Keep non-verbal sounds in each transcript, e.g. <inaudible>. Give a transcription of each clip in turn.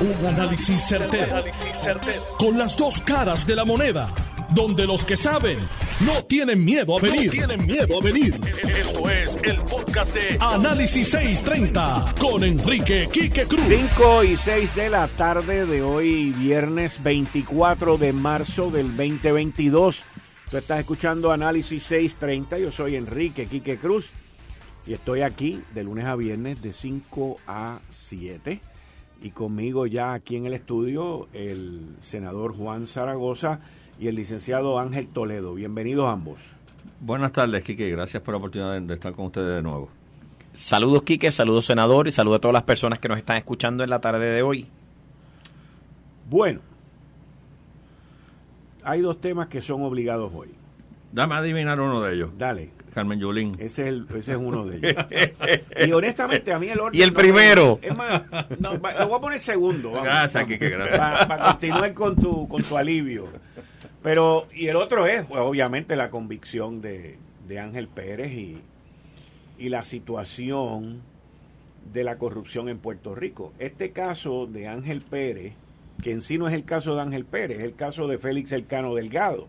Un análisis certero, Con las dos caras de la moneda. Donde los que saben no tienen miedo a venir. tienen miedo a venir. Esto es el podcast de Análisis 630 con Enrique Quique Cruz. 5 y 6 de la tarde de hoy, viernes 24 de marzo del 2022. Tú estás escuchando Análisis 630. Yo soy Enrique Quique Cruz. Y estoy aquí de lunes a viernes de 5 a 7 y conmigo ya aquí en el estudio el senador Juan Zaragoza y el licenciado Ángel Toledo. Bienvenidos ambos. Buenas tardes, Quique. Gracias por la oportunidad de estar con ustedes de nuevo. Saludos, Quique. Saludos, senador. Y saludos a todas las personas que nos están escuchando en la tarde de hoy. Bueno, hay dos temas que son obligados hoy. Dame a adivinar uno de ellos. Dale. Carmen Yulín. Ese es, el, ese es uno de ellos. <laughs> y honestamente, a mí el orden. Y el primero. es más, no, lo voy a poner segundo. gracias, Kike, gracias. Para continuar con tu, con tu alivio. Pero, y el otro es, pues, obviamente, la convicción de, de Ángel Pérez y, y la situación de la corrupción en Puerto Rico. Este caso de Ángel Pérez, que en sí no es el caso de Ángel Pérez, es el caso de Félix Elcano Delgado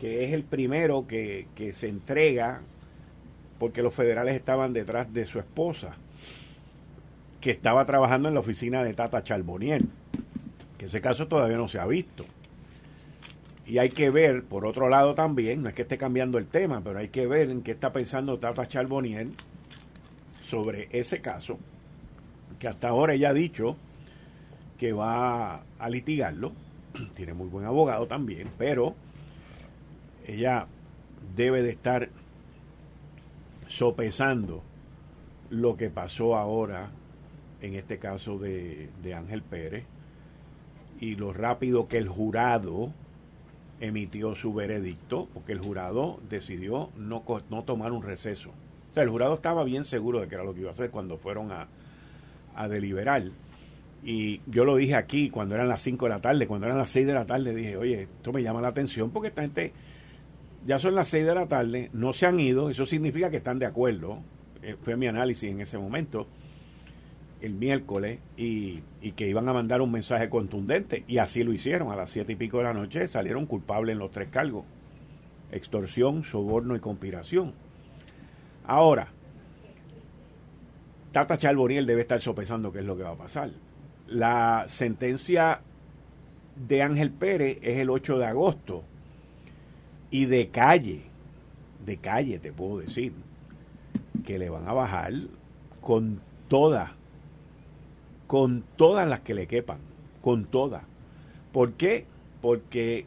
que es el primero que, se entrega porque los federales estaban detrás de su esposa, que estaba trabajando en la oficina de Tata Charbonier, que ese caso todavía no se ha visto. Y hay que ver, por otro lado también, no es que esté cambiando el tema, pero hay que ver en qué está pensando Tata Charbonier sobre ese caso, que hasta ahora ella ha dicho que va a litigarlo, <clears throat> tiene muy buen abogado también, pero ella debe de estar sopesando lo que pasó ahora en este caso de, Ángel Pérez y lo rápido que el jurado emitió su veredicto, porque el jurado decidió no, no tomar un receso. O sea, el jurado estaba bien seguro de que era lo que iba a hacer cuando fueron a, a deliberar. Y yo lo dije aquí cuando eran las 5 de la tarde, cuando eran las 6 de la tarde, dije, oye, esto me llama la atención porque esta gente ya son las 6 de la tarde, no se han ido, eso significa que están de acuerdo, eh, fue mi análisis en ese momento, el miércoles, y, que iban a mandar un mensaje contundente, y así lo hicieron, a las siete y pico de la noche salieron culpables en los tres cargos, extorsión, soborno y conspiración. Ahora, Tata Charboniel debe estar sopesando qué es lo que va a pasar. La sentencia de Ángel Pérez es el 8 de agosto y de calle, de calle te puedo decir, que le van a bajar con todas, con todas las que le quepan, con todas. ¿Por qué? Porque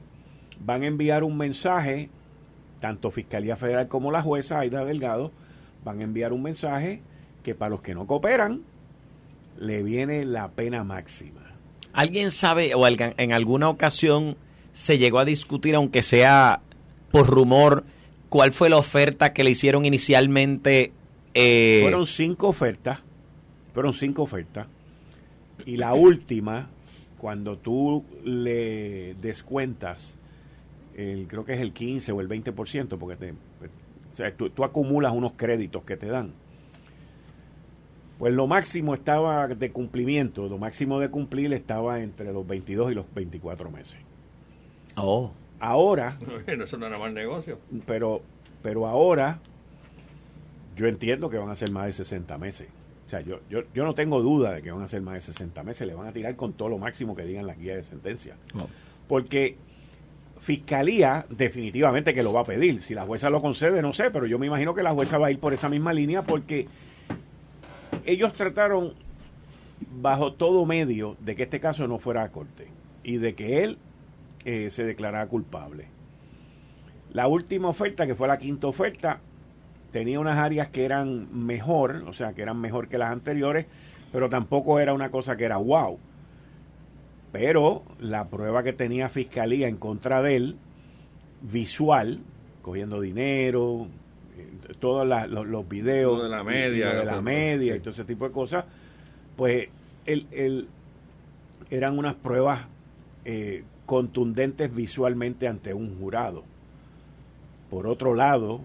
van a enviar un mensaje, tanto Fiscalía Federal como la jueza Aida Delgado, van a enviar un mensaje que para los que no cooperan, le viene la pena máxima. ¿Alguien sabe o en alguna ocasión se llegó a discutir, aunque sea por rumor, cuál fue la oferta que le hicieron inicialmente. Eh, fueron cinco ofertas, fueron cinco ofertas, y la última, cuando tú le descuentas, el, creo que es el 15 o el 20%, porque te, o sea, tú, tú acumulas unos créditos que te dan. Pues lo máximo estaba de cumplimiento, lo máximo de cumplir estaba entre los 22 y los 24 meses. Oh. Ahora. <laughs> Eso no era mal negocio. Pero, pero ahora, yo entiendo que van a ser más de 60 meses. O sea, yo, yo, yo no tengo duda de que van a ser más de 60 meses. Le van a tirar con todo lo máximo que digan la guía de sentencia. Porque Fiscalía definitivamente que lo va a pedir. Si la jueza lo concede, no sé, pero yo me imagino que la jueza va a ir por esa misma línea porque ellos trataron bajo todo medio de que este caso no fuera a corte y de que él eh, se declaraba culpable. La última oferta, que fue la quinta oferta, tenía unas áreas que eran mejor, o sea, que eran mejor que las anteriores, pero tampoco era una cosa que era wow. Pero la prueba que tenía Fiscalía en contra de él, visual, cogiendo dinero, eh, todos los, videos de la media, de la media y todo ese tipo de cosas, pues el, eran unas pruebas eh, contundentes visualmente ante un jurado. Por otro lado,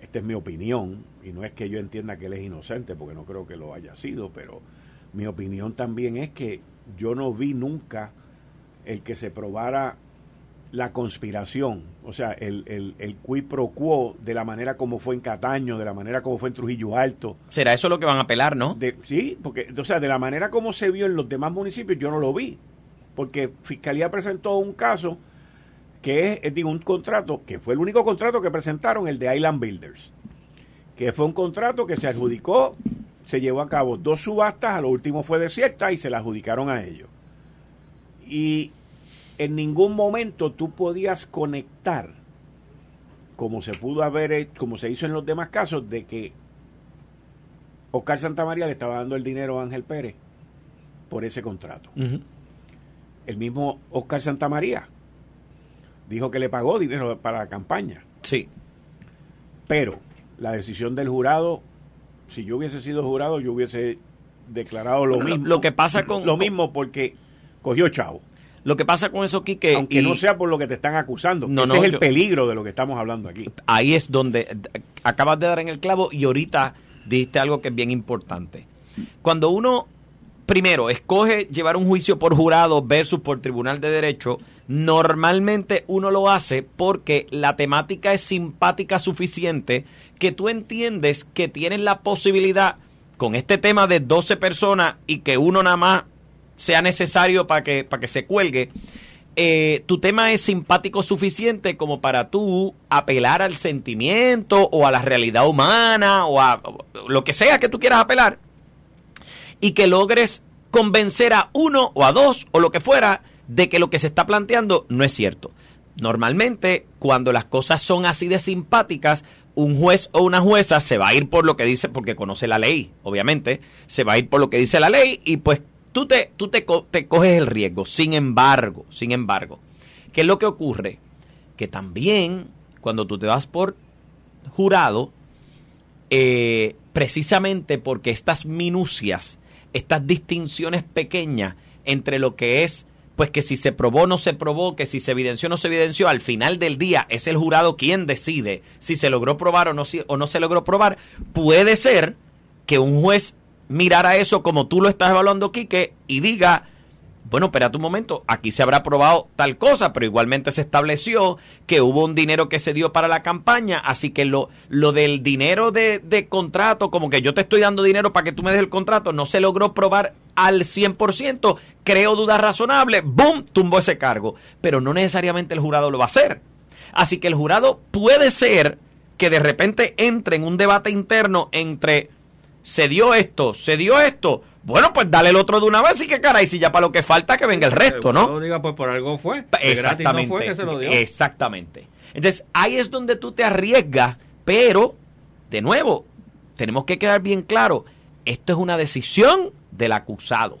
esta es mi opinión, y no es que yo entienda que él es inocente, porque no creo que lo haya sido, pero Mi opinión también es que yo no vi nunca el que se probara la conspiración, o sea, el, el, el quid pro quo de la manera como fue en Cataño, de la manera como fue en Trujillo Alto. ¿Será eso lo que van a apelar, no? De, sí, porque, o sea, de la manera como se vio en los demás municipios, yo no lo vi, porque Fiscalía presentó un caso que es, digo, un contrato, que fue el único contrato que presentaron, el de Island Builders, que fue un contrato que se adjudicó, se llevó a cabo dos subastas, a lo último fue desierta y se la adjudicaron a ellos. Y en ningún momento tú podías conectar, como se pudo haber, como se hizo en los demás casos, de que Oscar Santamaría le estaba dando el dinero a Ángel Pérez por ese contrato. El mismo Oscar Santamaría dijo que le pagó dinero para la campaña. Sí. Pero la decisión del jurado, si yo hubiese sido jurado, yo hubiese declarado lo mismo. Lo, que pasa con... Lo mismo porque cogió chavo. Lo que pasa con eso, Quique... Aunque no sea por lo que te están acusando. No, ese es el peligro de lo que estamos hablando aquí. Ahí es donde acabas de dar en el clavo y ahorita dijiste algo que es bien importante. Cuando uno, primero, escoge llevar un juicio por jurado versus por tribunal de derecho, normalmente uno lo hace porque la temática es simpática suficiente que tú entiendes que tienes la posibilidad con este tema de 12 personas y que uno nada más sea necesario para que, para que se cuelgue, eh, tu tema es simpático suficiente como para tú apelar al sentimiento o a la realidad humana o a lo que sea que tú quieras apelar y que logres convencer a uno o a dos o lo que fuera de que lo que se está planteando no es cierto. Normalmente, cuando las cosas son así de simpáticas, un juez o una jueza se va a ir por lo que dice, porque conoce la ley, obviamente, se va a ir por lo que dice la ley y pues tú te, tú te, coges el riesgo. Sin embargo, sin embargo, ¿qué es lo que ocurre? Que también cuando tú te vas por jurado, eh, precisamente porque estas minucias, estas distinciones pequeñas entre lo que es, pues que si se probó no se probó, que si se evidenció no se evidenció, al final del día es el jurado quien decide si se logró probar o no, o no se logró probar, puede ser que un juez mirar a eso como tú lo estás evaluando, Quique, y diga, bueno, espérate un momento, aquí se habrá probado tal cosa, pero igualmente se estableció que hubo un dinero que se dio para la campaña, así que lo, lo del dinero de, de contrato, como que yo te estoy dando dinero para que tú me des el contrato, no se logró probar al 100%, creo dudas razonables, ¡boom!, tumbó ese cargo, pero no necesariamente el jurado lo va a hacer. Así que el jurado puede ser que de repente entre en un debate interno entre se dio esto, se dio esto. Bueno, pues dale el otro de una vez y que caray, si ya para lo que falta que venga el resto, ¿no? No diga, pues por algo fue. Exactamente. Exactamente. Entonces, ahí es donde tú te arriesgas, pero, de nuevo, tenemos que quedar bien claro, esto es una decisión del acusado.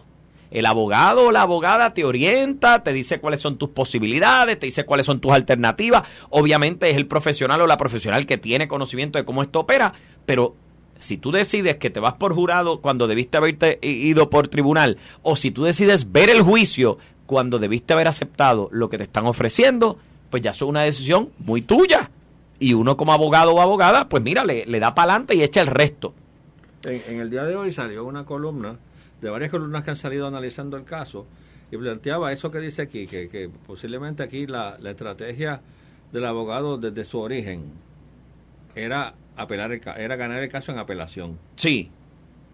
El abogado o la abogada te orienta, te dice cuáles son tus posibilidades, te dice cuáles son tus alternativas. Obviamente es el profesional o la profesional que tiene conocimiento de cómo esto opera, pero si tú decides que te vas por jurado cuando debiste haberte ido por tribunal, o si tú decides ver el juicio cuando debiste haber aceptado lo que te están ofreciendo, pues ya es una decisión muy tuya. Y uno como abogado o abogada, pues mira, le, da para adelante y echa el resto. En, el día de hoy salió una columna, de varias columnas que han salido analizando el caso, y planteaba eso que dice aquí, que, posiblemente aquí la estrategia del abogado desde su origen era apelar era ganar el caso en apelación. Sí.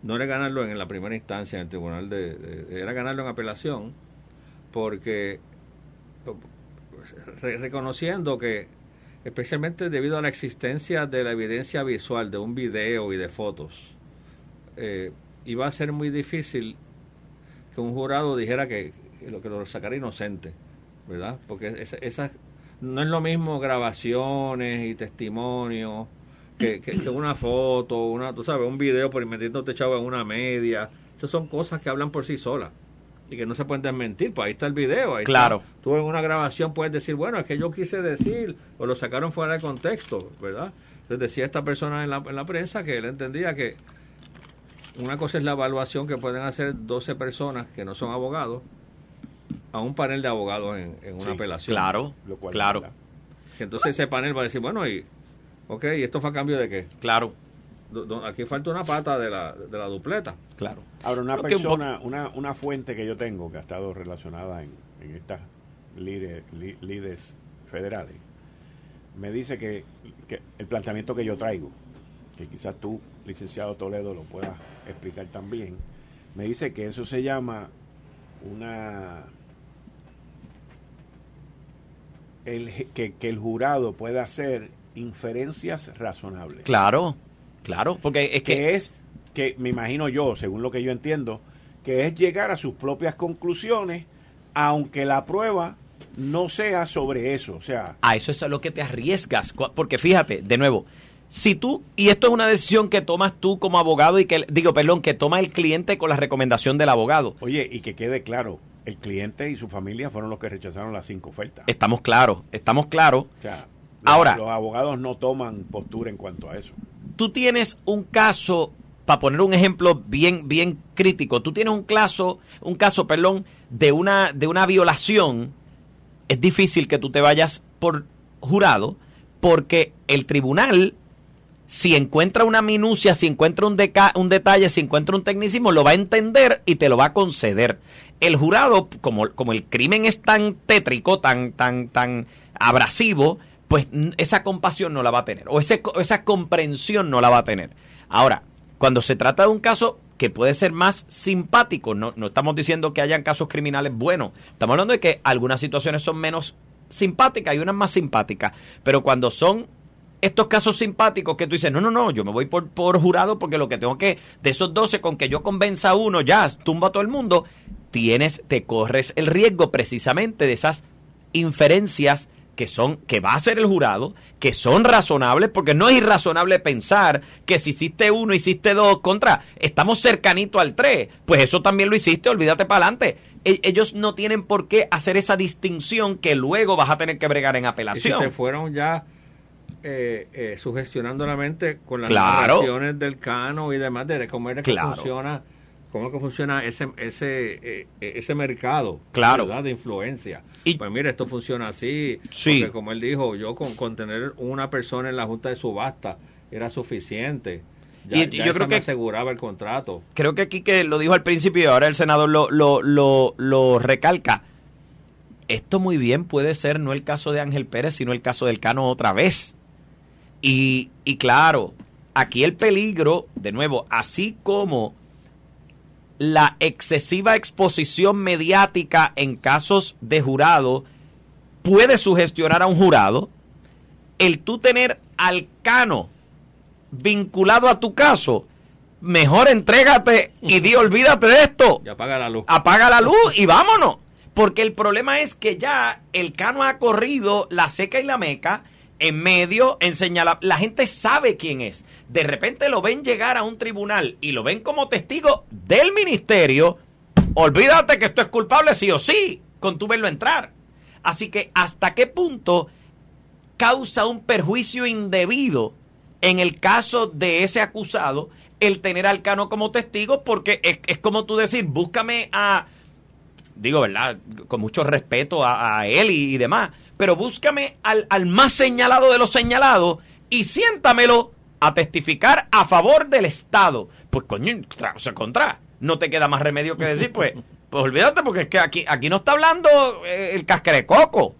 No era ganarlo en la primera instancia en el tribunal de, era ganarlo en apelación porque reconociendo que especialmente debido a la existencia de la evidencia visual de un video y de fotos eh, iba a ser muy difícil que un jurado dijera que, lo que lo sacara inocente verdad porque esa, esa no es lo mismo grabaciones y testimonios que, que, una foto, una, tú sabes, un video por metiéndote echado en una media. Esas son cosas que hablan por sí solas y que no se pueden desmentir. Pues ahí está el video. Ahí claro. Tú en una grabación puedes decir, bueno, es que yo quise decir, o lo sacaron fuera de contexto, ¿verdad? Entonces decía esta persona en la, en la prensa que él entendía que una cosa es la evaluación que pueden hacer 12 personas que no son abogados a un panel de abogados en, una apelación. Claro, claro. Entonces ese panel va a decir, bueno, y Ok, ¿y esto fue a cambio de qué? Claro. aquí falta una pata de la, de la dupleta. Claro. Ahora, una persona, una, una fuente que yo tengo que ha estado relacionada en, en estas líderes, federales, me dice que, que, el planteamiento que yo traigo, que quizás tú, licenciado Toledo, lo puedas explicar también, me dice que eso se llama una... El, que, que el jurado pueda hacer inferencias razonables. Claro, claro, porque es que... que es que me imagino yo, según lo que yo entiendo, que es llegar a sus propias conclusiones, aunque la prueba no sea sobre eso, o sea... A eso es a lo que te arriesgas, porque fíjate, de nuevo, si tú, y esto es una decisión que tomas tú como abogado y que, digo, perdón, que toma el cliente con la recomendación del abogado. Oye, y que quede claro, el cliente y su familia fueron los que rechazaron las cinco ofertas. Estamos claros, estamos claros. O sea, Ahora, los abogados no toman postura en cuanto a eso. Tú tienes un caso, para poner un ejemplo bien, bien crítico, tú tienes un caso, un caso, perdón, de una, de una violación. Es difícil que tú te vayas por jurado, porque el tribunal si encuentra una minucia, si encuentra un, un detalle, si encuentra un tecnicismo, lo va a entender y te lo va a conceder. El jurado, como, como el crimen es tan tétrico, tan, tan, tan abrasivo, pues esa compasión no la va a tener, o esa comprensión no la va a tener. Ahora, cuando se trata de un caso que puede ser más simpático, no, no estamos diciendo que hayan casos criminales buenos, estamos hablando de que algunas situaciones son menos simpáticas y unas más simpáticas, pero cuando son estos casos simpáticos que tú dices, no, no, no, yo me voy por, por jurado porque lo que tengo que, de esos 12, con que yo convenza a uno, ya, tumba a todo el mundo, tienes, te corres el riesgo precisamente de esas inferencias que son, que va a ser el jurado, que son razonables, porque no es irrazonable pensar que si hiciste uno, hiciste dos, contra, estamos cercanito al tres, pues eso también lo hiciste, olvídate para adelante. E, ellos no tienen por qué hacer esa distinción que luego vas a tener que bregar en apelación. Y te fueron ya eh, eh, sugestionando la mente con las claro. del cano y demás de cómo es que funciona cómo que funciona ese ese eh, ese mercado claro. de influencia y, pues mire esto funciona así sí. porque como él dijo yo con, con tener una persona en la junta de subasta era suficiente ya, y, yo creo que aseguraba el contrato creo que aquí que lo dijo al principio y ahora el senador lo, lo, lo, lo recalca esto muy bien puede ser no el caso de Ángel Pérez, sino el caso del Cano otra vez. Y, claro, aquí el peligro, de nuevo, así como la excesiva exposición mediática en casos de jurado puede sugestionar a un jurado, el tú tener al cano vinculado a tu caso, mejor entrégate y di olvídate de esto. Y apaga la luz. Apaga la luz y vámonos. Porque el problema es que ya el cano ha corrido la seca y la meca en medio, en La gente sabe quién es. De repente lo ven llegar a un tribunal y lo ven como testigo del ministerio. Olvídate que esto es culpable sí o sí, con tu verlo entrar. Así que, ¿hasta qué punto causa un perjuicio indebido en el caso de ese acusado el tener al Cano como testigo? Porque es, como tú decir, búscame a digo, ¿verdad? Con mucho respeto a, él y, demás, pero búscame al, al más señalado de los señalados y siéntamelo a testificar a favor del Estado. Pues coño, o sea, contra, no te queda más remedio que decir, pues, pues olvídate, porque es que aquí, aquí no está hablando eh, el casquerecoco.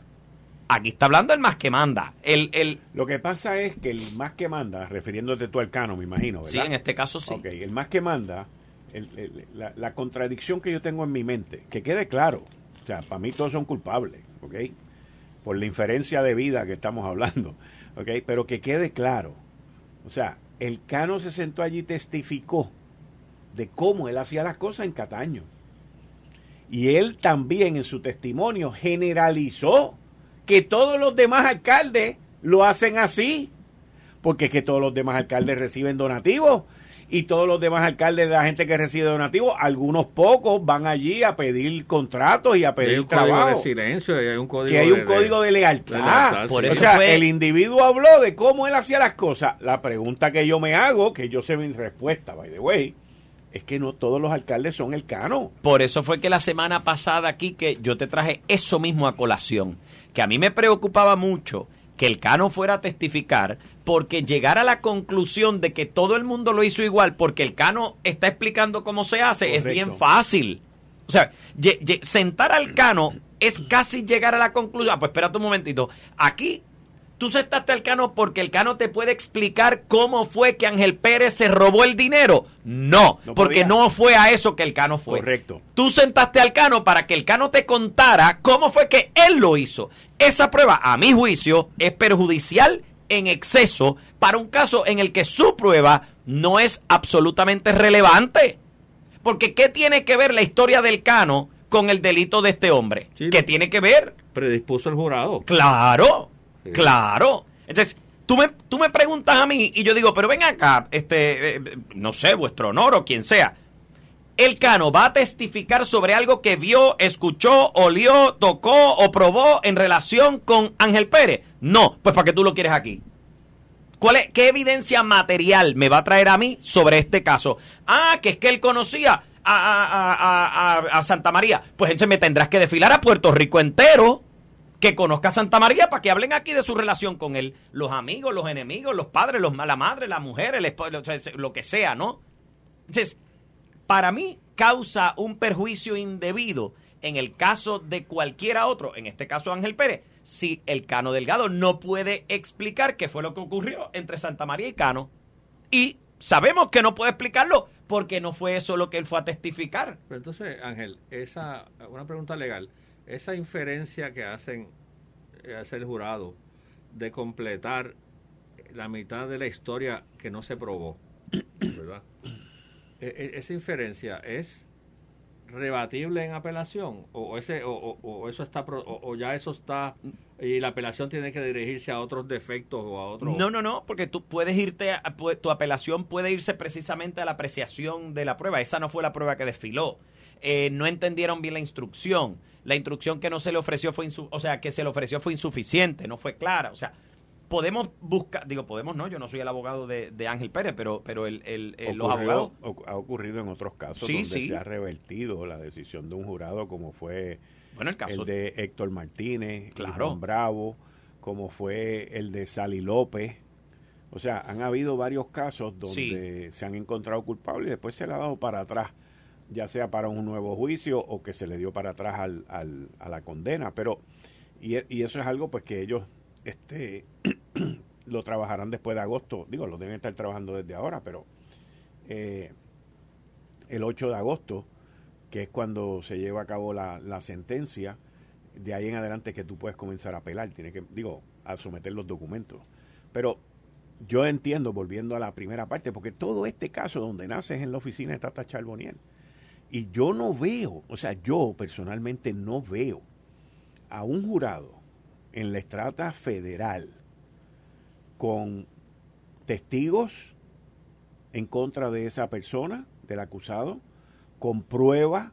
Aquí está hablando el más que manda. El, el... Lo que pasa es que el más que manda, refiriéndote tú al cano, me imagino, ¿verdad? Sí, en este caso sí. Ok, el más que manda, la, la, contradicción que yo tengo en mi mente, que quede claro, o sea, para mí todos son culpables, ¿ok? por la inferencia de vida que estamos hablando, ¿ok? Pero que quede claro, o sea, el Cano se sentó allí y testificó de cómo él hacía las cosas en Cataño. Y él también en su testimonio generalizó que todos los demás alcaldes lo hacen así, porque es que todos los demás alcaldes reciben donativos y todos los demás alcaldes de la gente que recibe donativos, algunos pocos van allí a pedir contratos y a pedir hay trabajo. de silencio, hay un código que hay un código de lealtad. Por eso o sea, el individuo habló de cómo él hacía las cosas. La pregunta que yo me hago, que yo sé mi respuesta, by the way, es que no todos los alcaldes son el cano. Por eso fue que la semana pasada aquí que yo te traje eso mismo a colación, que a mí me preocupaba mucho que el Cano fuera a testificar porque llegar a la conclusión de que todo el mundo lo hizo igual porque el Cano está explicando cómo se hace es bien fácil. O sea, sentar al Cano es casi llegar a la conclusión. Ah, pues espérate un momentito. Aquí tú sentaste al Cano porque el Cano te puede explicar cómo fue que Ángel Pérez se robó el dinero. No, porque no fue a eso que el Cano fue. Correcto. Tú sentaste al Cano para que el Cano te contara cómo fue que él lo hizo. Esa prueba, a mi juicio, es perjudicial en exceso para un caso en el que su prueba no es absolutamente relevante. Porque ¿qué tiene que ver la historia del Cano con el delito de este hombre? ¿Qué tiene que ver? Predispuso el jurado. Claro. Claro. Entonces, tú me, tú me preguntas a mí y yo digo, pero ven acá, este, eh, no sé, vuestro honor o quien sea. El Cano va a testificar sobre algo que vio, escuchó, olió, tocó o probó en relación con Ángel Pérez. No, pues para qué tú lo quieres aquí. ¿Cuál es, ¿Qué evidencia material me va a traer a mí sobre este caso? Ah, que es que él conocía a, a, a, a Santa María. Pues entonces me tendrás que desfilar a Puerto Rico entero que conozca a Santa María para que hablen aquí de su relación con él. Los amigos, los enemigos, los padres, la madre, la mujer, el esposo, lo que sea, ¿no? Entonces, para mí causa un perjuicio indebido en el caso de cualquiera otro, en este caso Ángel Pérez, si el Cano Delgado no puede explicar qué fue lo que ocurrió entre Santa María y Cano. Y sabemos que no puede explicarlo porque no fue eso lo que él fue a testificar. Pero entonces, Ángel, esa una pregunta legal esa inferencia que hacen eh, hace el jurado de completar la mitad de la historia que no se probó, ¿verdad? E, e, esa inferencia es rebatible en apelación o ese o, eso está o, ya eso está y la apelación tiene que dirigirse a otros defectos o a otros no no no porque tú puedes irte a, tu apelación puede irse precisamente a la apreciación de la prueba. Esa no fue la prueba que desfiló. Eh, no entendieron bien la instrucción. La instrucción que no se le ofreció fue, o sea, que se le ofreció fue insuficiente, no fue clara, o sea, podemos buscar, digo, podemos no, yo no soy el abogado de, Ángel Pérez, pero, pero el, el, los abogados... Ha ocurrido en otros casos donde se ha revertido la decisión de un jurado, como fue bueno, el, caso, de Héctor Martínez, claro. Bravo, como fue el de Sally López. O sea, han habido varios casos donde se han encontrado culpables y después se le ha dado para atrás ya sea para un nuevo juicio o que se le dio para atrás al, al, a la condena. Pero, y, y, eso es algo pues que ellos este, <clears throat> lo trabajarán después de agosto. Digo, lo deben estar trabajando desde ahora, pero eh, el 8 de agosto, que es cuando se lleva a cabo la, la sentencia, de ahí en adelante que tú puedes comenzar a apelar, tiene que, digo, a someter los documentos. Pero yo entiendo, volviendo a la primera parte, porque todo este caso donde nace es en la oficina de Tata Charboniel. Y yo no veo, o sea, yo personalmente no veo a un jurado en la estrata federal con testigos en contra de esa persona, del acusado, con pruebas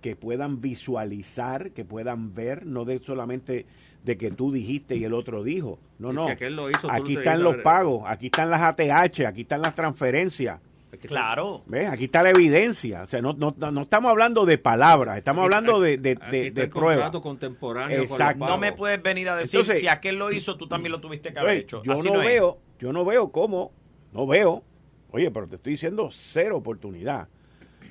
que puedan visualizar, que puedan ver, no de solamente de que tú dijiste y el otro dijo. No, no. aquí están los pagos, aquí están las ATH, aquí están las transferencias. Claro. ¿Ves? Aquí está la evidencia. O sea, no, no, no estamos hablando de palabras, estamos hablando de, de, de, pruebas. contemporáneo. Exacto. No me puedes venir a decir si aquel lo hizo, tú también lo tuviste que haber hecho. Yo no, veo, yo no veo cómo, no veo, oye, pero te estoy diciendo cero oportunidad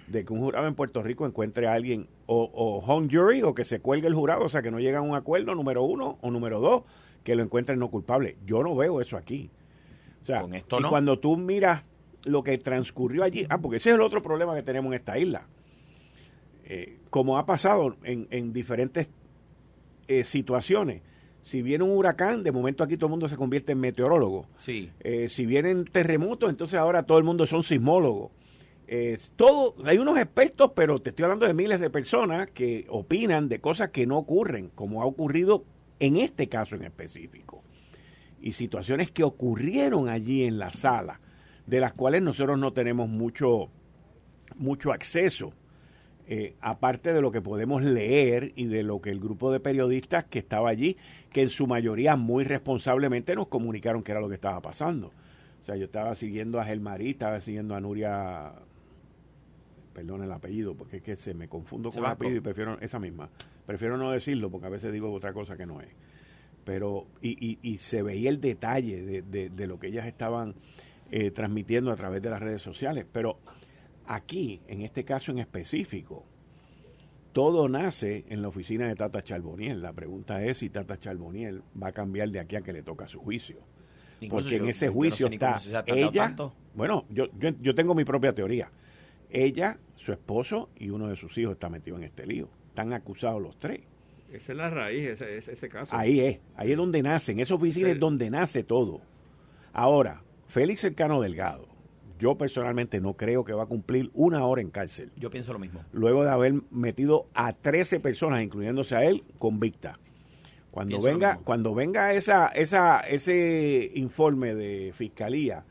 de que un jurado en Puerto Rico encuentre a alguien o, o home jury o que se cuelgue el jurado, o sea, que no llega a un acuerdo, número uno, o número dos, que lo encuentren no culpable. Yo no veo eso aquí. O sea, y cuando tú miras lo que transcurrió allí. Ah, porque ese es el otro problema que tenemos en esta isla. Eh, como ha pasado en, en diferentes eh, situaciones. Si viene un huracán, de momento aquí todo el mundo se convierte en meteorólogo. Sí. Eh, si vienen terremotos, entonces ahora todo el mundo son sismólogos. todo, hay unos expertos, pero te estoy hablando de miles de personas que opinan de cosas que no ocurren, como ha ocurrido en este caso en específico. Y situaciones que ocurrieron allí en la sala de las cuales nosotros no tenemos mucho, mucho acceso, eh, aparte de lo que podemos leer y de lo que el grupo de periodistas que estaba allí, que en su mayoría muy responsablemente nos comunicaron que era lo que estaba pasando. O sea, yo estaba siguiendo a Gelmarí, estaba siguiendo a Nuria, perdón el apellido, porque es que se me confundo con el apellido y prefiero esa misma. Prefiero no decirlo porque a veces digo otra cosa que no es. pero y, y, se veía el detalle de, de, lo que ellas estaban eh, transmitiendo a través de las redes sociales. Pero aquí, en este caso en específico, todo nace en la oficina de Tata Charboniel. La pregunta es si Tata Charboniel va a cambiar de aquí a que le toca su juicio. Porque en ese juicio está ella. Bueno, yo, yo, yo, tengo mi propia teoría. Ella, su esposo y uno de sus hijos están metidos en este lío. Están acusados los tres. Esa es la raíz, ese, ese, caso. Ahí es, ahí es donde nace, en esa oficina es donde nace todo. Ahora, Félix Cercano Delgado, yo personalmente no creo que va a cumplir una hora en cárcel. Yo pienso lo mismo. Luego de haber metido a 13 personas, incluyéndose a él, convicta. Cuando venga, cuando venga esa, esa, ese informe de fiscalía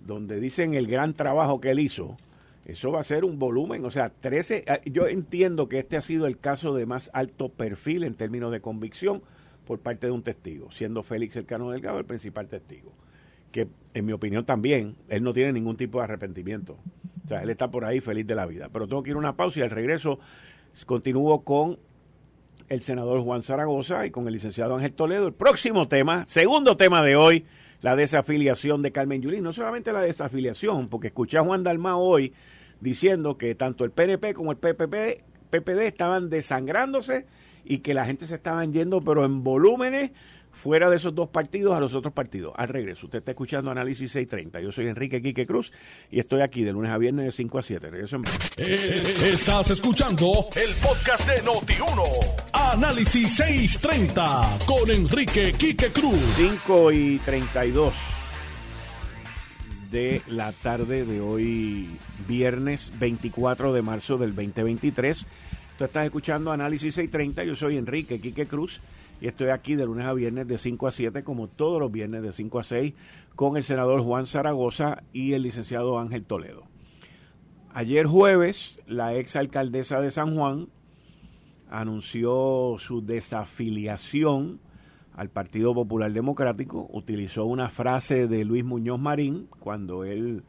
donde dicen el gran trabajo que él hizo, eso va a ser un volumen, o sea, 13, ah, yo entiendo que este ha sido el caso de más alto perfil en términos de convicción por parte de un testigo, siendo Félix Elcano Delgado el principal testigo que en mi opinión también, él no tiene ningún tipo de arrepentimiento. O sea, él está por ahí feliz de la vida. Pero tengo que ir a una pausa y al regreso continúo con el senador Juan Zaragoza y con el licenciado Ángel Toledo. El próximo tema, segundo tema de hoy, la desafiliación de Carmen Yulín. No solamente la desafiliación, porque escuché a Juan Dalmá hoy diciendo que tanto el PNP como el PPP, PPD estaban desangrándose y que la gente se estaban yendo, pero en volúmenes fuera de esos dos partidos a los otros partidos. Al regreso, usted está escuchando Análisis 630. Yo soy Enrique Quique Cruz y estoy aquí de lunes a viernes de 5 a 7. Regreso en eh, Estás escuchando el podcast de Noti1. Análisis 630 con Enrique Quique Cruz. 5 y 32 de la tarde de hoy, viernes 24 de marzo del 2023. Tú estás escuchando Análisis 630. Yo soy Enrique Quique Cruz y estoy aquí de lunes a viernes de 5 a 7, como todos los viernes de 5 a 6, con el senador Juan Zaragoza y el licenciado Ángel Toledo. Ayer jueves, la ex alcaldesa de San Juan anunció su desafiliación al Partido Popular Democrático, utilizó una frase de Luis Muñoz Marín cuando él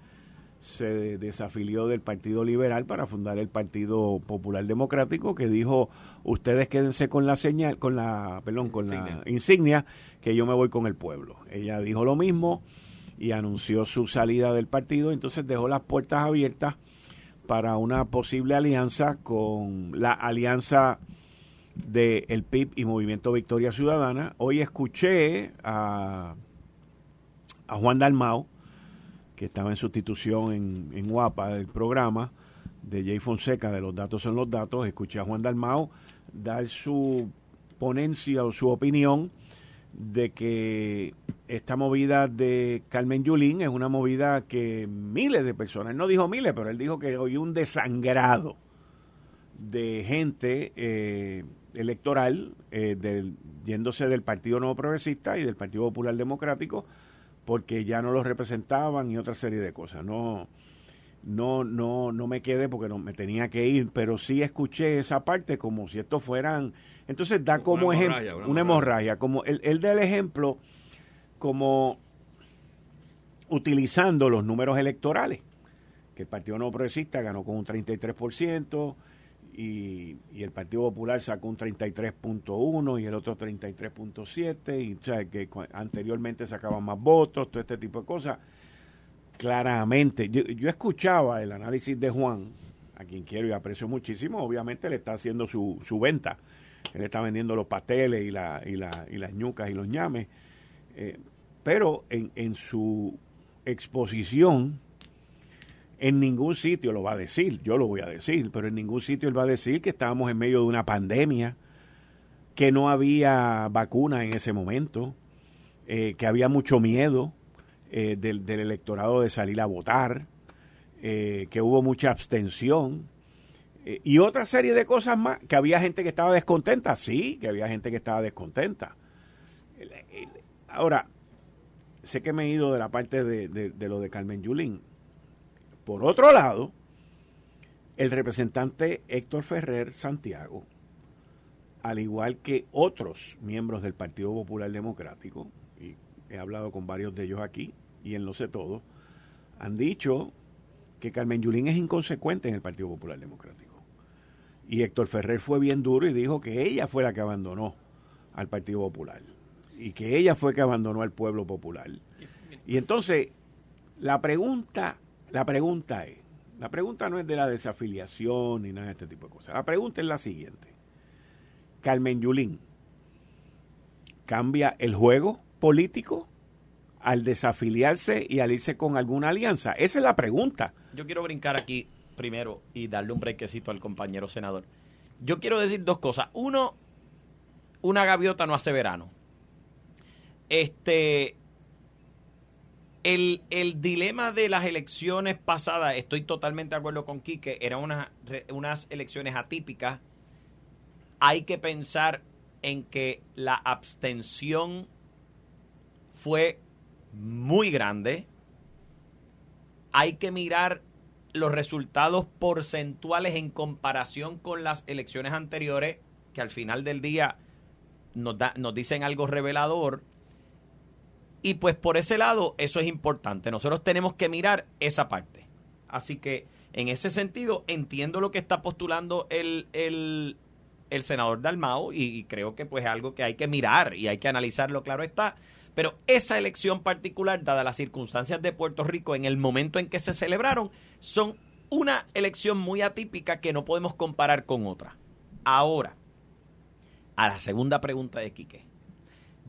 se desafilió del Partido Liberal para fundar el Partido Popular Democrático que dijo ustedes quédense con la señal con la perdón con la insignia. que yo me voy con el pueblo ella dijo lo mismo y anunció su salida del partido. Entonces dejó las puertas abiertas para una posible alianza con la alianza de el PIB y Movimiento Victoria Ciudadana. Hoy escuché a a Juan Dalmao que estaba en sustitución en, en Guapa del programa de Jay Fonseca de Los Datos son los Datos, escuché a Juan Dalmao dar su ponencia o su opinión de que esta movida de Carmen Yulín es una movida que miles de personas, no dijo miles, pero él dijo que hoy un desangrado de gente eh, electoral eh, yéndose del Partido Nuevo Progresista y del Partido Popular Democrático porque ya no los representaban y otra serie de cosas. No, no, no, no me quedé porque no me tenía que ir, pero sí escuché esa parte como si esto fueran. Entonces da como ejemplo una, hemorragia, como él, él da el ejemplo como utilizando los números electorales, que el Partido No Progresista ganó con un 33%, y, el Partido Popular sacó un 33.1 y el otro 33.7 y o sea, que anteriormente sacaban más votos, todo este tipo de cosas. Claramente, yo, yo, escuchaba el análisis de Juan, a quien quiero y aprecio muchísimo, obviamente le está haciendo su, su venta. Él está vendiendo los pasteles y, la, y, la, y las ñucas y los ñames. Eh, pero en, en su exposición en ningún sitio lo va a decir, yo lo voy a decir, pero en ningún sitio él va a decir que estábamos en medio de una pandemia, que no había vacuna en ese momento, eh, que había mucho miedo eh, del, electorado de salir a votar, eh, que hubo mucha abstención y otra serie de cosas más, que había gente que estaba descontenta, sí, que había gente que estaba descontenta. Ahora, sé que me he ido de la parte de, de lo de Carmen Yulín por otro lado, el representante Héctor Ferrer Santiago, al igual que otros miembros del Partido Popular Democrático, y he hablado con varios de ellos aquí, y en lo sé todo, han dicho que Carmen Yulín es inconsecuente en el Partido Popular Democrático. Y Héctor Ferrer fue bien duro y dijo que ella fue la que abandonó al Partido Popular. y que ella fue que abandonó al pueblo popular. Y entonces, la pregunta, la pregunta es, la pregunta no es de la desafiliación ni nada de este tipo de cosas. La pregunta es la siguiente. Carmen Yulín, ¿cambia el juego político al desafiliarse y al irse con alguna alianza? Esa es la pregunta. Yo quiero brincar aquí primero y darle un brequecito al compañero senador. Yo quiero decir dos cosas. Uno, una gaviota no hace verano. Este, el, dilema de las elecciones pasadas, estoy totalmente de acuerdo con Quique, eran unas elecciones atípicas. Hay que pensar en que la abstención fue muy grande. Hay que mirar los resultados porcentuales en comparación con las elecciones anteriores, que al final del día nos, da, nos dicen algo revelador. Y pues por ese lado, eso es importante. Nosotros tenemos que mirar esa parte. Así que en ese sentido, entiendo lo que está postulando el, el, el senador Dalmao y, creo que pues es algo que hay que mirar y hay que analizarlo, claro está. Pero esa elección particular, dadas las circunstancias de Puerto Rico en el momento en que se celebraron, son una elección muy atípica que no podemos comparar con otra. Ahora, a la segunda pregunta de Quique.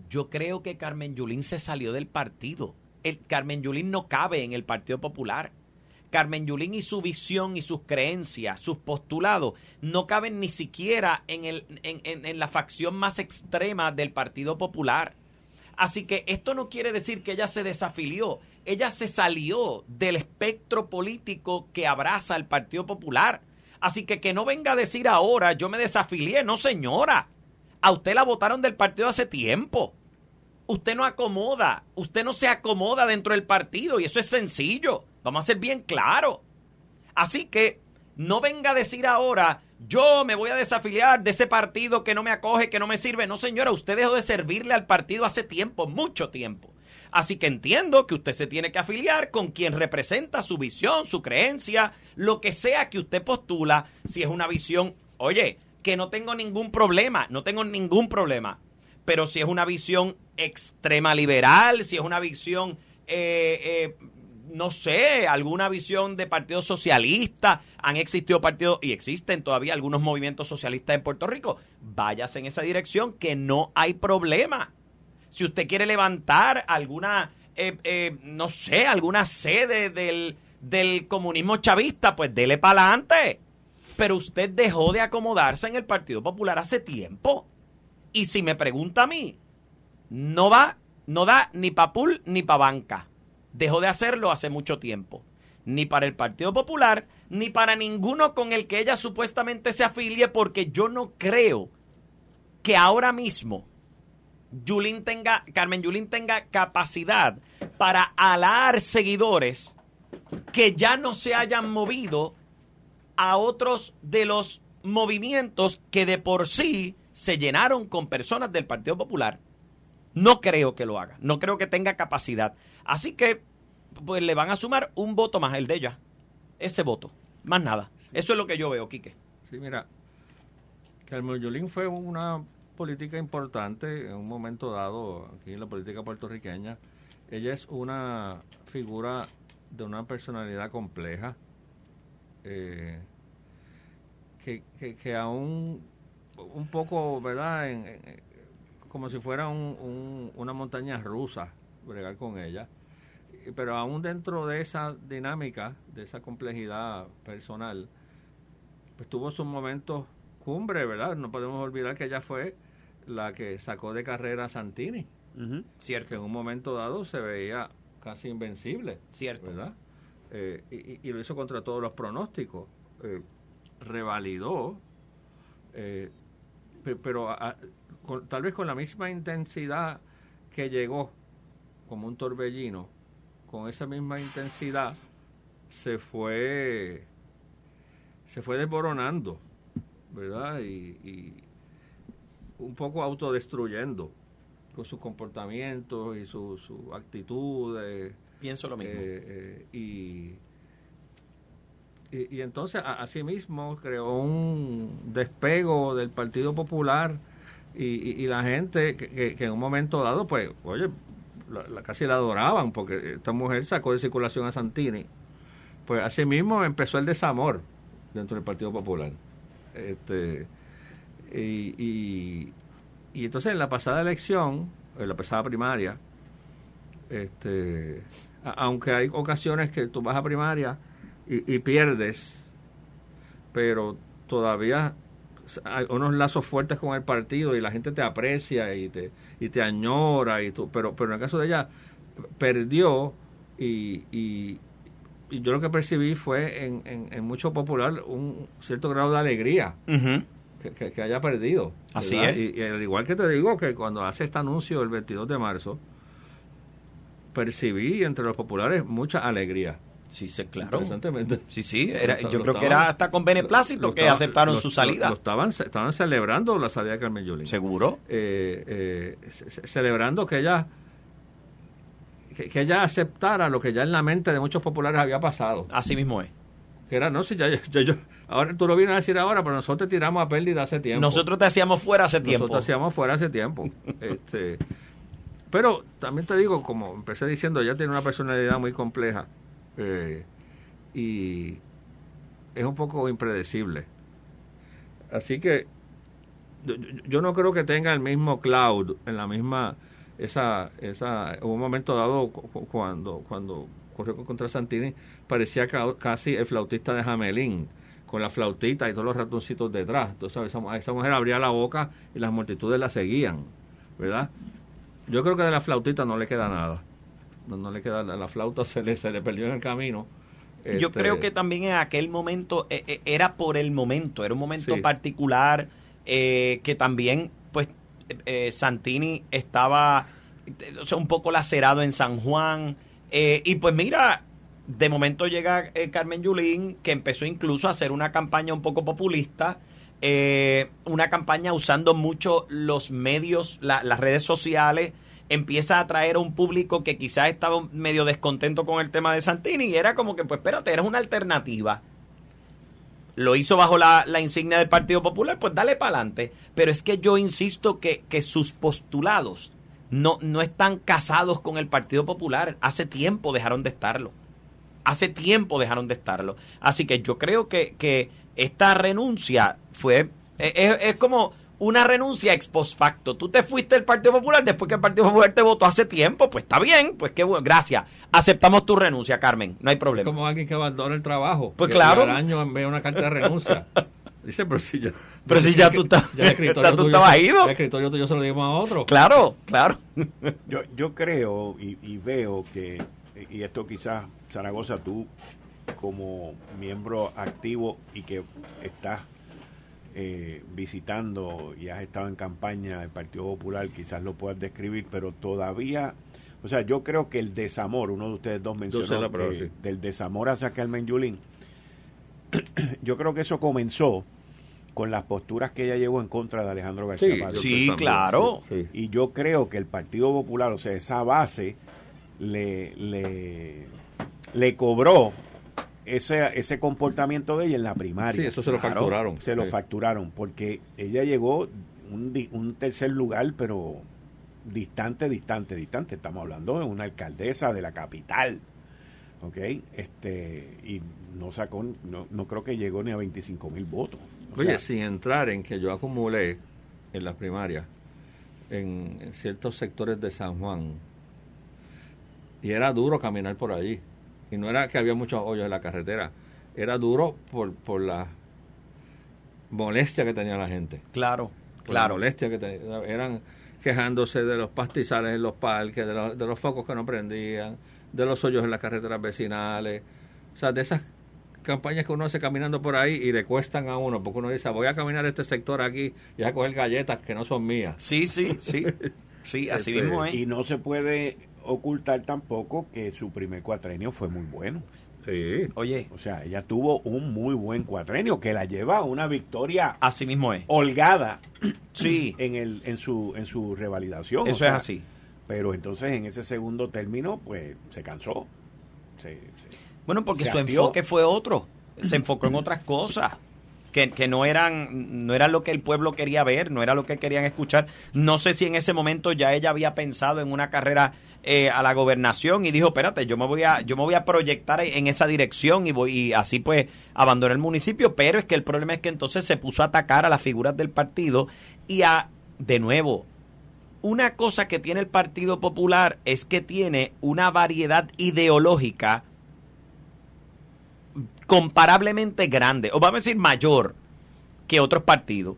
Yo creo que Carmen Yulín se salió del partido. El, Carmen Yulín no cabe en el Partido Popular. Carmen Yulín y su visión y sus creencias, sus postulados, no caben ni siquiera en, el, en, la facción más extrema del Partido Popular. Así que esto no quiere decir que ella se desafilió. Ella se salió del espectro político que abraza al Partido Popular. Así que que no venga a decir ahora, yo me desafilié. No, señora. A usted la votaron del partido hace tiempo. Usted no acomoda, usted no se acomoda dentro del partido y eso es sencillo. Vamos a ser bien claros. Así que no venga a decir ahora, yo me voy a desafiliar de ese partido que no me acoge, que no me sirve. No, señora, usted dejó de servirle al partido hace tiempo, mucho tiempo. Así que entiendo que usted se tiene que afiliar con quien representa su visión, su creencia, lo que sea que usted postula, si es una visión, oye, que no tengo ningún problema, no tengo ningún problema. Pero si es una visión extrema liberal, si es una visión, eh, eh, no sé, alguna visión de partido socialista, han existido partidos y existen todavía algunos movimientos socialistas en Puerto Rico, váyase en esa dirección que no hay problema. Si usted quiere levantar alguna, eh, no sé, alguna sede del, del comunismo chavista, pues dele para adelante pero usted dejó de acomodarse en el Partido Popular hace tiempo. Y si me pregunta a mí, no va, no da ni para pool ni para banca. Dejó de hacerlo hace mucho tiempo. Ni para el Partido Popular, ni para ninguno con el que ella supuestamente se afilie, porque yo no creo que ahora mismo Yulín tenga, Carmen Yulín tenga capacidad para alar seguidores que ya no se hayan movido a otros de los movimientos que de por sí se llenaron con personas del Partido Popular. No creo que lo haga, no creo que tenga capacidad. Así que, pues le van a sumar un voto más, el de ella. Ese voto, más nada. Eso es lo que yo veo, Quique. Sí, mira, Carmen Yulín fue una política importante en un momento dado aquí en la política puertorriqueña. Ella es una figura de una personalidad compleja. Eh, que, que, aún un poco, ¿verdad? como si fuera un, una montaña rusa, bregar con ella. Pero aún dentro de esa dinámica, de esa complejidad personal, pues tuvo sus momentos cumbre, ¿verdad? No podemos olvidar que ella fue la que sacó de carrera a Santini. Cierto. Que en un momento dado se veía casi invencible. Cierto. ¿Verdad? Eh, y, y, lo hizo contra todos los pronósticos. Eh, revalidó, eh, pero tal vez con la misma intensidad que llegó como un torbellino, con esa misma intensidad se fue se fue desboronando, ¿verdad? Y, un poco autodestruyendo con sus comportamientos y sus su actitudes. Pienso lo mismo. Eh, eh, y y, entonces, asimismo, creó un despego del Partido Popular y, la gente que, en un momento dado, pues, oye, la, casi la adoraban porque esta mujer sacó de circulación a Santini. Pues así mismo empezó el desamor dentro del Partido Popular. Este, y, y, entonces en la pasada elección, en la pasada primaria, este, aunque hay ocasiones que tú vas a primaria y, y pierdes, pero todavía hay unos lazos fuertes con el partido y la gente te aprecia y te, y te añora, y tú, pero, pero en el caso de ella, perdió y, y, yo lo que percibí fue en, en, mucho popular un cierto grado de alegría. que, haya perdido. Así es. Y, al igual que te digo que cuando hace este anuncio el 22 de marzo, percibí entre los populares mucha alegría. Sí, sí, claro. Sí, sí, yo creo que era hasta con beneplácito que aceptaron su salida. estaban, estaban celebrando la salida de Carmen Yulín. ¿Seguro? Eh, eh, celebrando que ella que, ella aceptara lo que ya en la mente de muchos populares había pasado. Así mismo es. Que era, no, si ya, yo, ahora tú lo vienes a decir ahora, pero nosotros te tiramos a pérdida hace tiempo. Nosotros te hacíamos fuera hace tiempo. Nosotros te hacíamos fuera hace tiempo. <laughs> este, pero también te digo, como empecé diciendo, ella tiene una personalidad muy compleja eh, y es un poco impredecible. Así que yo, no creo que tenga el mismo cloud en la misma esa esa un momento dado cuando cuando corrió contra Santini parecía casi el flautista de Jamelín con la flautita y todos los ratoncitos detrás entonces esa, esa mujer abría la boca y las multitudes la seguían verdad yo creo que de la flautita no le queda nada no, le queda la, flauta, <laughs> se le, se le perdió en el camino. Yo este, creo que también en aquel momento eh, eh, era por el momento, era un momento particular eh, que también, pues, Santini estaba un poco lacerado en San Juan. y pues mira, de momento llega Carmen Yulín, que empezó incluso a hacer una campaña un poco populista. Una campaña usando mucho los medios, las redes sociales, empieza a atraer a un público que quizás estaba medio descontento con el tema de Santini y era como que, pues espérate, eres una alternativa. Lo hizo bajo la, insignia del Partido Popular, pues dale para adelante. Pero es que yo insisto que, que sus postulados no, no están casados con el Partido Popular. Hace tiempo dejaron de estarlo. Hace tiempo dejaron de estarlo. Así que yo creo que, que esta renuncia fue... es, es como una renuncia ex post facto. Tú te fuiste del Partido Popular después que el Partido Popular te votó hace tiempo. Pues está bien, pues qué bueno. Gracias. Aceptamos tu renuncia, Carmen. No hay problema. Como alguien que abandona el trabajo. Pues claro. Al año envía una carta de renuncia. <laughs> Dice, pero si ya. Pero si ya tú, estás, ya tú estabas <laughs> ido. El escritorio tuyo se lo dimos a otro. Claro, claro. yo, yo creo y, y veo que, y esto quizás, Zaragoza, tú como miembro activo y que estás eh, visitando y has estado en campaña del Partido Popular, quizás lo puedas describir, pero todavía, o sea, yo creo que el desamor, uno de ustedes dos mencionó del desamor hacia Carmen Yulín, <clears throat> yo creo que eso comenzó con las posturas que ella llevó en contra de Alejandro García Sí, sí claro. Y yo creo que el Partido Popular, o sea, esa base le, le, le cobró ese, ese comportamiento de ella en la primaria. Sí, eso se lo facturaron. Se lo facturaron, porque ella llegó un, un tercer lugar, pero distante, distante, distante. Estamos hablando de una alcaldesa de la capital. ¿Ok? Este, y no sacó, no, no creo que llegó ni a 25 mil votos. Oye, sin entrar en que yo acumulé en la primaria en, en ciertos sectores de San Juan, y era duro caminar por allí y no era que había muchos hoyos en la carretera, era duro por, por la molestia que tenía la gente. Claro, claro. La molestia que tenían. Eran quejándose de los pastizales en los parques, de los, de los focos que no prendían, de los hoyos en las carreteras vecinales. O sea, de esas campañas que uno hace caminando por ahí y le cuestan a uno, porque uno dice, voy a caminar este sector aquí y a coger galletas que no son mías. Sí, sí, sí. <laughs> Sí, así este, mismo es. Y no se puede ocultar tampoco que su primer cuatrenio fue muy bueno. Sí. Oye. O sea, ella tuvo un muy buen cuatrenio que la lleva a una victoria. Así mismo es. Holgada. Sí. En, el, en, su, en su revalidación. Eso es así. Pero entonces en ese segundo término, pues se cansó. bueno, porque su enfoque fue otro. Se enfocó en otras cosas. que, que, no eran no era lo que el pueblo quería ver, no era lo que querían escuchar. No sé si en ese momento ya ella había pensado en una carrera eh, a la gobernación y dijo, espérate, yo me voy a yo me voy a proyectar en esa dirección y voy y así pues abandonar el municipio, pero es que el problema es que entonces se puso a atacar a las figuras del partido y a de nuevo una cosa que tiene el Partido Popular es que tiene una variedad ideológica comparablemente grande, o vamos a decir mayor que otros partidos.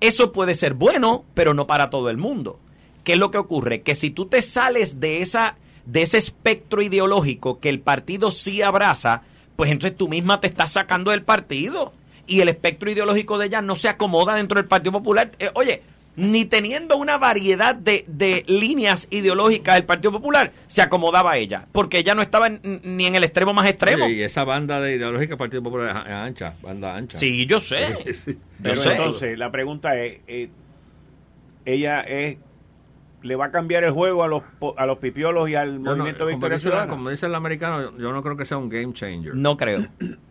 Eso puede ser bueno, pero no para todo el mundo. ¿Qué es lo que ocurre? Que si tú te sales de esa de ese espectro ideológico que el partido sí abraza, pues entonces tú misma te estás sacando del partido y el espectro ideológico de ella no se acomoda dentro del Partido Popular. Eh, oye, ni teniendo una variedad de, de, líneas ideológicas del Partido Popular, se acomodaba a ella, porque ella no estaba ni en el extremo más extremo. y esa banda de ideológica del Partido Popular es ancha, banda ancha. Sí, yo sé. <laughs> Pero entonces, la pregunta es, eh, ella es le va a cambiar el juego a los a los pipiolos y al movimiento no, Victoria Ciudadana. Como dice el americano, yo no creo que sea un game changer. No creo.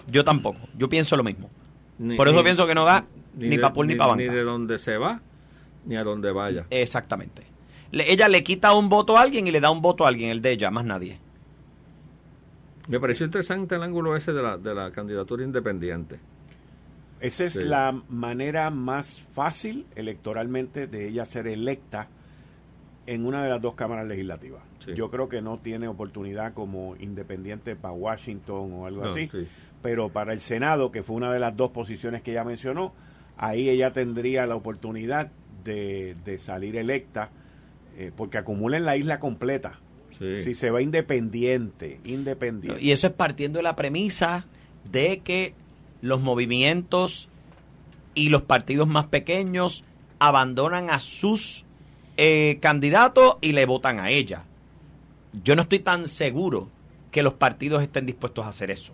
Yo tampoco. Yo pienso lo mismo. Por eso pienso que no da ni, ni para ni para banca. Ni de dónde se va ni a donde vaya. Exactamente. ella le quita un voto a alguien y le da un voto a alguien, el de ella, más nadie. Me pareció interesante el ángulo ese de la, de la candidatura independiente. Esa es la manera más fácil electoralmente de ella ser electa en una de las dos cámaras legislativas. Yo creo que no tiene oportunidad como independiente para Washington o algo así, pero para el Senado, que fue una de las dos posiciones que ella mencionó, ahí ella tendría la oportunidad de, salir electa, eh, porque acumulen la isla completa. Si se va independiente, independiente. Y eso es partiendo de la premisa de que los movimientos y los partidos más pequeños abandonan a sus eh, candidatos y le votan a ella. Yo no estoy tan seguro que los partidos estén dispuestos a hacer eso.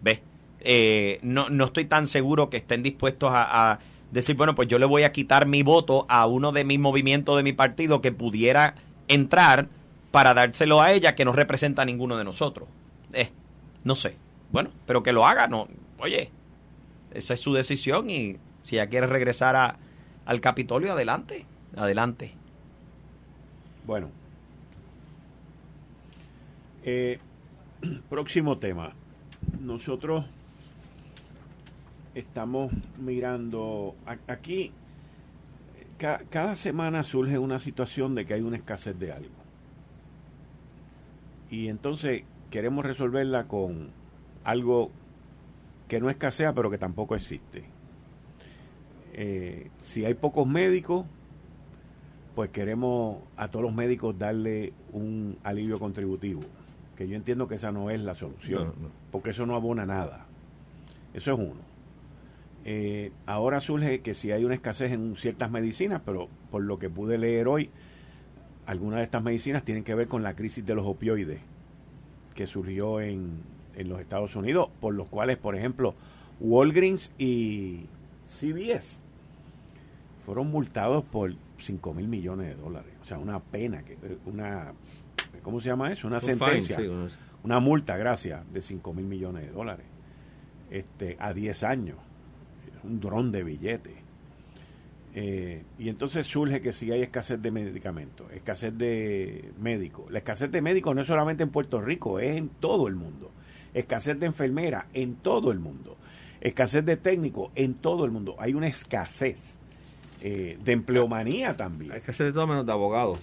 ¿Ves? Eh, no, no estoy tan seguro que estén dispuestos a decir, bueno, pues yo le voy a quitar mi voto a uno de mis movimientos de mi partido que pudiera entrar para dárselo a ella que no representa a ninguno de nosotros. Eh, no sé. Bueno, pero que lo haga, no. Oye, esa es su decisión y si ella quiere regresar a, al Capitolio, adelante, adelante. Bueno. Eh, <clears throat> próximo tema. Nosotros estamos mirando aquí cada semana surge una situación de que hay una escasez de algo y entonces queremos resolverla con algo que no escasea pero que tampoco existe eh, si hay pocos médicos pues queremos a todos los médicos darle un alivio contributivo que yo entiendo que esa no es la solución porque eso no abona nada. Eso es uno. Eh, ahora surge que si hay una escasez en ciertas medicinas, pero por lo que pude leer hoy, algunas de estas medicinas tienen que ver con la crisis de los opioides que surgió en, en los Estados Unidos, por los cuales, por ejemplo, Walgreens y CVS fueron multados por 5 mil millones de dólares. O sea, una pena, que eh, una, ¿cómo se llama eso? Una sentencia, una multa, gracias, de 5 mil millones de dólares este, a 10 años un dron de billetes. Eh, y entonces surge que si hay escasez de medicamentos, escasez de médicos. La escasez de médicos no es solamente en Puerto Rico, es en todo el mundo. Escasez de enfermeras en todo el mundo. Escasez de técnicos en todo el mundo. Hay una escasez eh, de empleomanía también. Hay escasez de todo menos de abogados.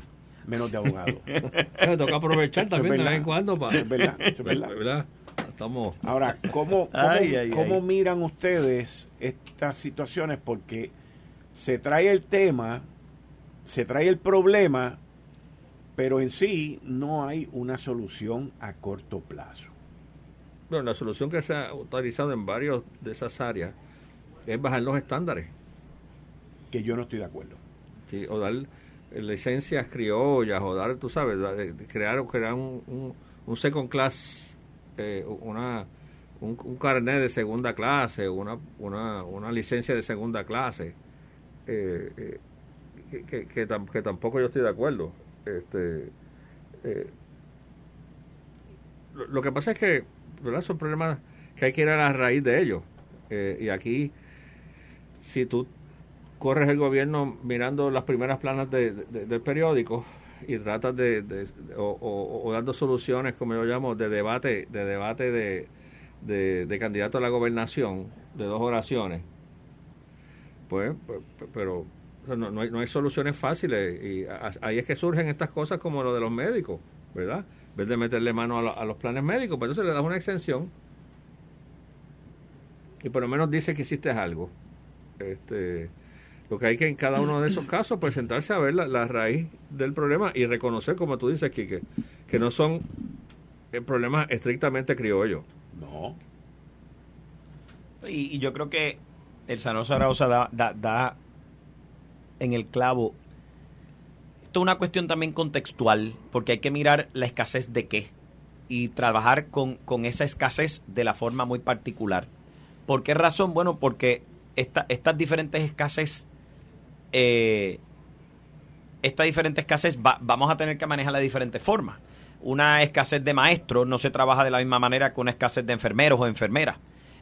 Menos de abogados. <laughs> toca aprovechar también de vez en cuando para... Es verdad, es verdad. Estamos... Ahora, ¿cómo, <laughs> cómo, miran ustedes estas situaciones? Porque se trae el tema, se trae el problema, pero en sí no hay una solución a corto plazo. Bueno, la solución que se ha utilizado en varias de esas áreas es bajar los estándares. Que yo no estoy de acuerdo. Sí, o dar licencias criollas, o dar, tú sabes, crear, crear un, un, un second class eh, una, un, carnet de segunda clase, una, una, una licencia de segunda clase, eh, eh, que, que, que, tampoco yo estoy de acuerdo. Este, lo, que pasa es que ¿verdad? son problemas que hay que ir a la raíz de ellos. Eh, y aquí, si tú corres el gobierno mirando las primeras planas del periódico y tratas de, o, dando soluciones, como yo llamo, de debate, de debate de, de, candidato a la gobernación, de dos oraciones, pues, pues pero no, no, hay, no hay soluciones fáciles y ahí es que surgen estas cosas como lo de los médicos, ¿verdad? En vez de meterle mano a, los planes médicos, pues entonces le das una exención y por lo menos dice que hiciste algo. Este, lo que hay que en cada uno de esos casos presentarse a ver la, raíz del problema y reconocer, como tú dices, Quique, que no son eh, problemas estrictamente criollos. No. Y, yo creo que el Sanoso Arauza da, da, da en el clavo. Esto es una cuestión también contextual, porque hay que mirar la escasez de qué y trabajar con, con esa escasez de la forma muy particular. ¿Por qué razón? Bueno, porque esta, estas diferentes escasez, eh, esta diferente escasez vamos a tener que manejarla de diferentes formas. Una escasez de maestros no se trabaja de la misma manera que una escasez de enfermeros o enfermeras.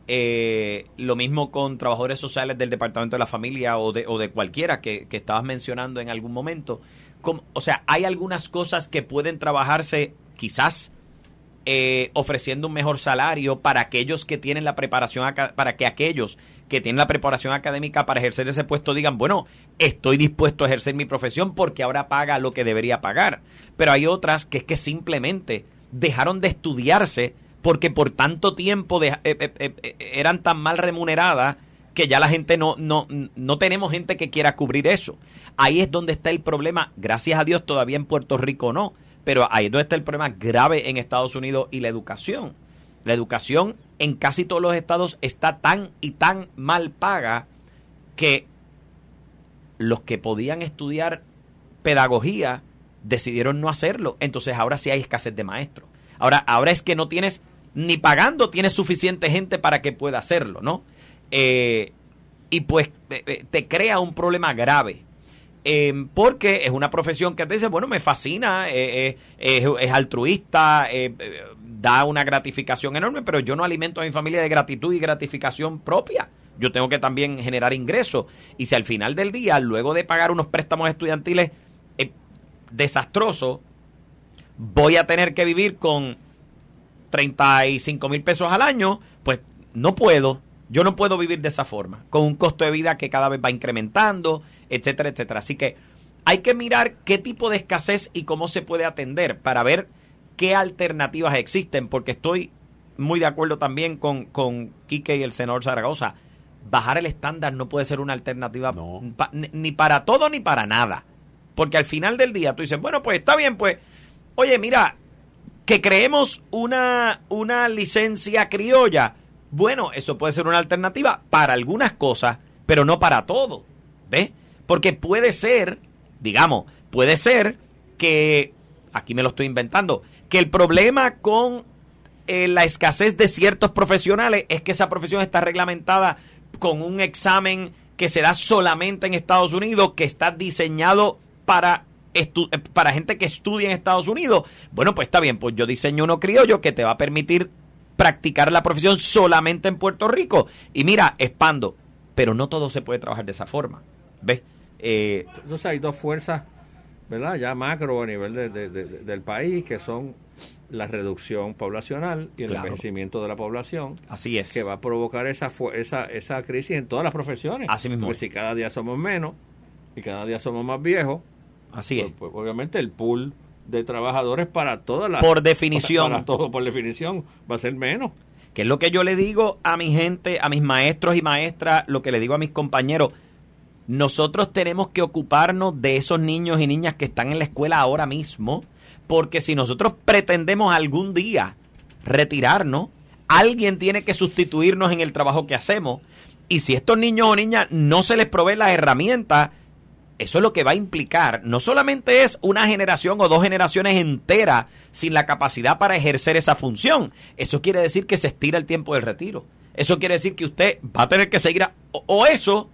Eh, lo mismo con trabajadores sociales del Departamento de la Familia o de, o de cualquiera que, estabas mencionando en algún momento. o sea, hay algunas cosas que pueden trabajarse quizás eh, ofreciendo un mejor salario para aquellos que tienen la preparación, para que aquellos que tienen la preparación académica para ejercer ese puesto digan, bueno, estoy dispuesto a ejercer mi profesión porque ahora paga lo que debería pagar. Pero hay otras que es que simplemente dejaron de estudiarse porque por tanto tiempo de, eh, eh, eran tan mal remuneradas que ya la gente no, no, no tenemos gente que quiera cubrir eso. Ahí es donde está el problema. Gracias a Dios todavía en Puerto Rico no pero ahí es donde está el problema grave en Estados Unidos y la educación. La educación en casi todos los estados está tan y tan mal paga que los que podían estudiar pedagogía decidieron no hacerlo. Entonces ahora sí hay escasez de maestros. Ahora, ahora es que no tienes, ni pagando tienes suficiente gente para que pueda hacerlo, ¿no? Eh, y pues te crea un problema grave. Em, porque es una profesión que te dice, bueno, me fascina, eh, eh, es, altruista, eh, da una gratificación enorme, pero yo no alimento a mi familia de gratitud y gratificación propia. Yo tengo que también generar ingresos. Y si al final del día, luego de pagar unos préstamos estudiantiles desastrosos, voy a tener que vivir con 35 mil pesos al año, pues no puedo. Yo no puedo vivir de esa forma, con un costo de vida que cada vez va incrementando, etcétera, etcétera. Así que hay que mirar qué tipo de escasez y cómo se puede atender para ver qué alternativas existen, porque estoy muy de acuerdo también con, con Quique y el senador Zaragoza. Bajar el estándar no puede ser una alternativa ni para todo ni para nada. Porque al final del día tú dices, bueno, pues está bien, pues, oye, mira, que creemos una, una licencia criolla. Bueno, eso puede ser una alternativa para algunas cosas, pero no para todo. ¿Ves? Porque puede ser, digamos, puede ser que, aquí me lo estoy inventando, que el problema con eh, la escasez de ciertos profesionales es que esa profesión está reglamentada con un examen que se da solamente en Estados Unidos, que está diseñado para eh, para gente que estudia en Estados Unidos. Bueno, pues está bien, pues yo diseño uno criollo que te va a permitir practicar la profesión solamente en Puerto Rico. Y mira, expando, pero no todo se puede trabajar de esa forma. ¿Ves? Eh, Entonces hay dos fuerzas, ¿verdad? Ya macro a nivel del país, que son la reducción poblacional y el envejecimiento de la población. Así es. Que va a provocar esa, esa, esa crisis en todas las profesiones. Así mismo. Porque si cada día somos menos y cada día somos más viejos, Así pues, es. Pues, obviamente el pool de trabajadores para todas las... Por definición. Para todo, por definición, va a ser menos. Que es lo que yo le digo a mi gente, a mis maestros y maestras, lo que le digo a mis compañeros nosotros tenemos que ocuparnos de esos niños y niñas que están en la escuela ahora mismo, porque si nosotros pretendemos algún día retirarnos, alguien tiene que sustituirnos en el trabajo que hacemos. Y si estos niños o niñas no se les provee las herramientas, eso es lo que va a implicar. No solamente es una generación o dos generaciones enteras sin la capacidad para ejercer esa función. Eso quiere decir que se estira el tiempo del retiro. Eso quiere decir que usted va a tener que seguir o eso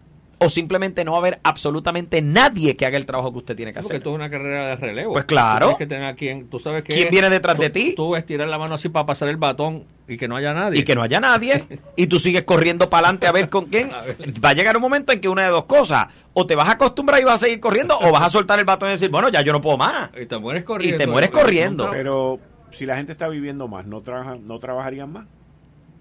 o simplemente no va a haber absolutamente nadie que haga el trabajo que usted tiene que hacer. Porque tú es una carrera de relevo. Pues claro. que tener a quien, tú sabes que ¿Quién viene detrás de ti? Tú estirar la mano así para pasar el batón Y que no haya nadie. Y que no haya nadie. <laughs> y tú sigues corriendo para adelante a ver con quién. <laughs> Va a llegar un momento en que una de dos cosas. O te vas a acostumbrar y vas a seguir corriendo, o vas a soltar el batón y decir, bueno, ya yo no puedo más. Y te mueres corriendo. Y te mueres corriendo. Pero si la gente está viviendo más, ¿no, trabajan, no trabajarían más?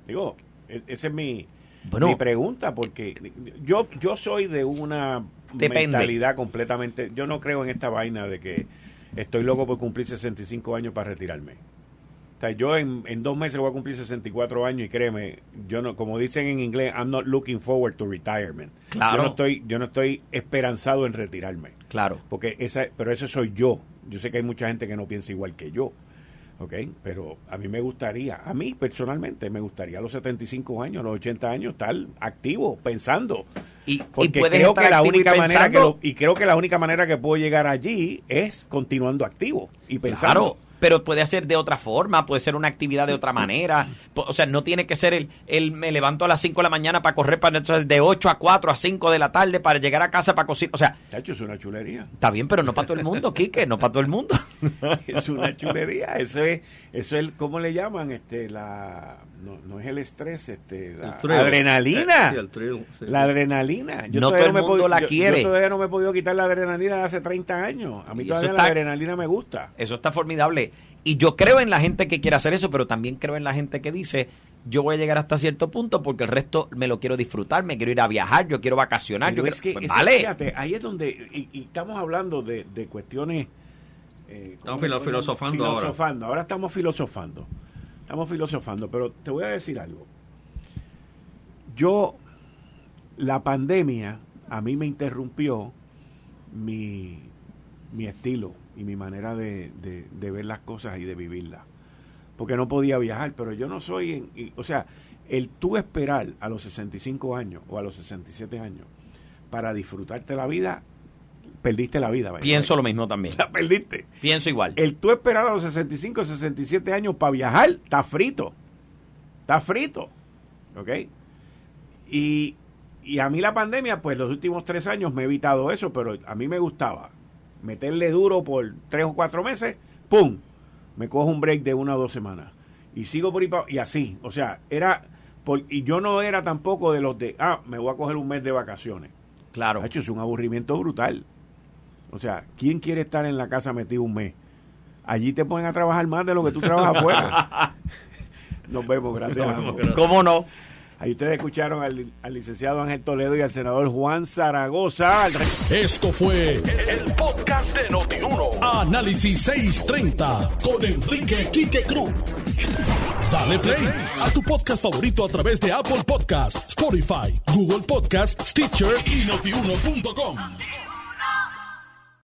Digo, e, esa es mi, mi pregunta, porque yo, yo soy de una mentalidad completamente... Yo no creo en esta vaina de que estoy loco por cumplir 65 años para retirarme. O sea, yo en, en, dos meses voy a cumplir 64 años y créeme, yo no, como dicen en inglés, I'm not looking forward to retirement. Claro. Yo no estoy, yo no estoy esperanzado en retirarme. Claro. Porque esa, pero eso soy yo. Yo sé que hay mucha gente que no piensa igual que yo. ¿Ok? Pero a mí me gustaría, a mí personalmente me gustaría a los 75 años, a los 80 años estar activo, pensando. Y, porque creo que la única manera que y creo que la única manera que puedo llegar allí es continuando activo y pensando pero puede ser de otra forma, puede ser una actividad de otra manera. O sea, no tiene que ser el, el me levanto a las 5 de la mañana para correr para de 8 a 4 a 5 de la tarde para llegar a casa para cocinar. O sea, es una chulería. Está bien, pero no para todo el mundo, Quique, no para todo el mundo. <laughs> es una chulería. Eso es, eso es, ¿cómo le llaman? Este, la, no, no es el estrés, este, la adrenalina. La adrenalina. no todo el mundo la quiere. Yo todavía no me he podido quitar la adrenalina de hace 30 años. A mí todavía la adrenalina me gusta. Eso está formidable. Y yo creo en la gente que quiere hacer eso, pero también creo en la gente que dice, yo voy a llegar hasta cierto punto porque el resto me lo quiero disfrutar, me quiero ir a viajar, yo quiero vacacionar. yo es que, pues, vale. Fíjate, ahí es donde, y, estamos hablando de, cuestiones... Eh, estamos filosofando, filosofando ahora. estamos filosofando. Estamos filosofando, pero te voy a decir algo. Yo, la pandemia, a mí me interrumpió mi, mi estilo y mi manera de, de, ver las cosas y de vivirlas. Porque no podía viajar, pero yo no soy, en, o sea, el tú esperar a los 65 años o a los 67 años para disfrutarte la vida, perdiste la vida. Pienso lo mismo también. La perdiste. Pienso igual. El tú esperar a los 65 o 67 años para viajar, está frito. Está frito. ¿Ok? Y, y a mí la pandemia, pues los últimos tres años me he evitado eso, pero a mí me gustaba meterle duro por tres o cuatro meses, ¡pum! Me cojo un break de una o dos semanas. Y sigo por ahí y así. O sea, era. Por, y yo no era tampoco de los de, ah, me voy a coger un mes de vacaciones. Claro. De hecho, es un aburrimiento brutal. O sea, ¿quién quiere estar en la casa metido un mes? Allí te ponen a trabajar más de lo que tú trabajas afuera. <laughs> Nos vemos, gracias. ¿Cómo no? Ahí ustedes escucharon al, licenciado Ángel Toledo y al senador Juan Zaragoza. Esto fue el, podcast de Notiuno. Análisis 630 con Enrique Quique Cruz. Dale play a tu podcast favorito a través de Apple Podcasts, Spotify, Google Podcasts, Stitcher y notiuno.com.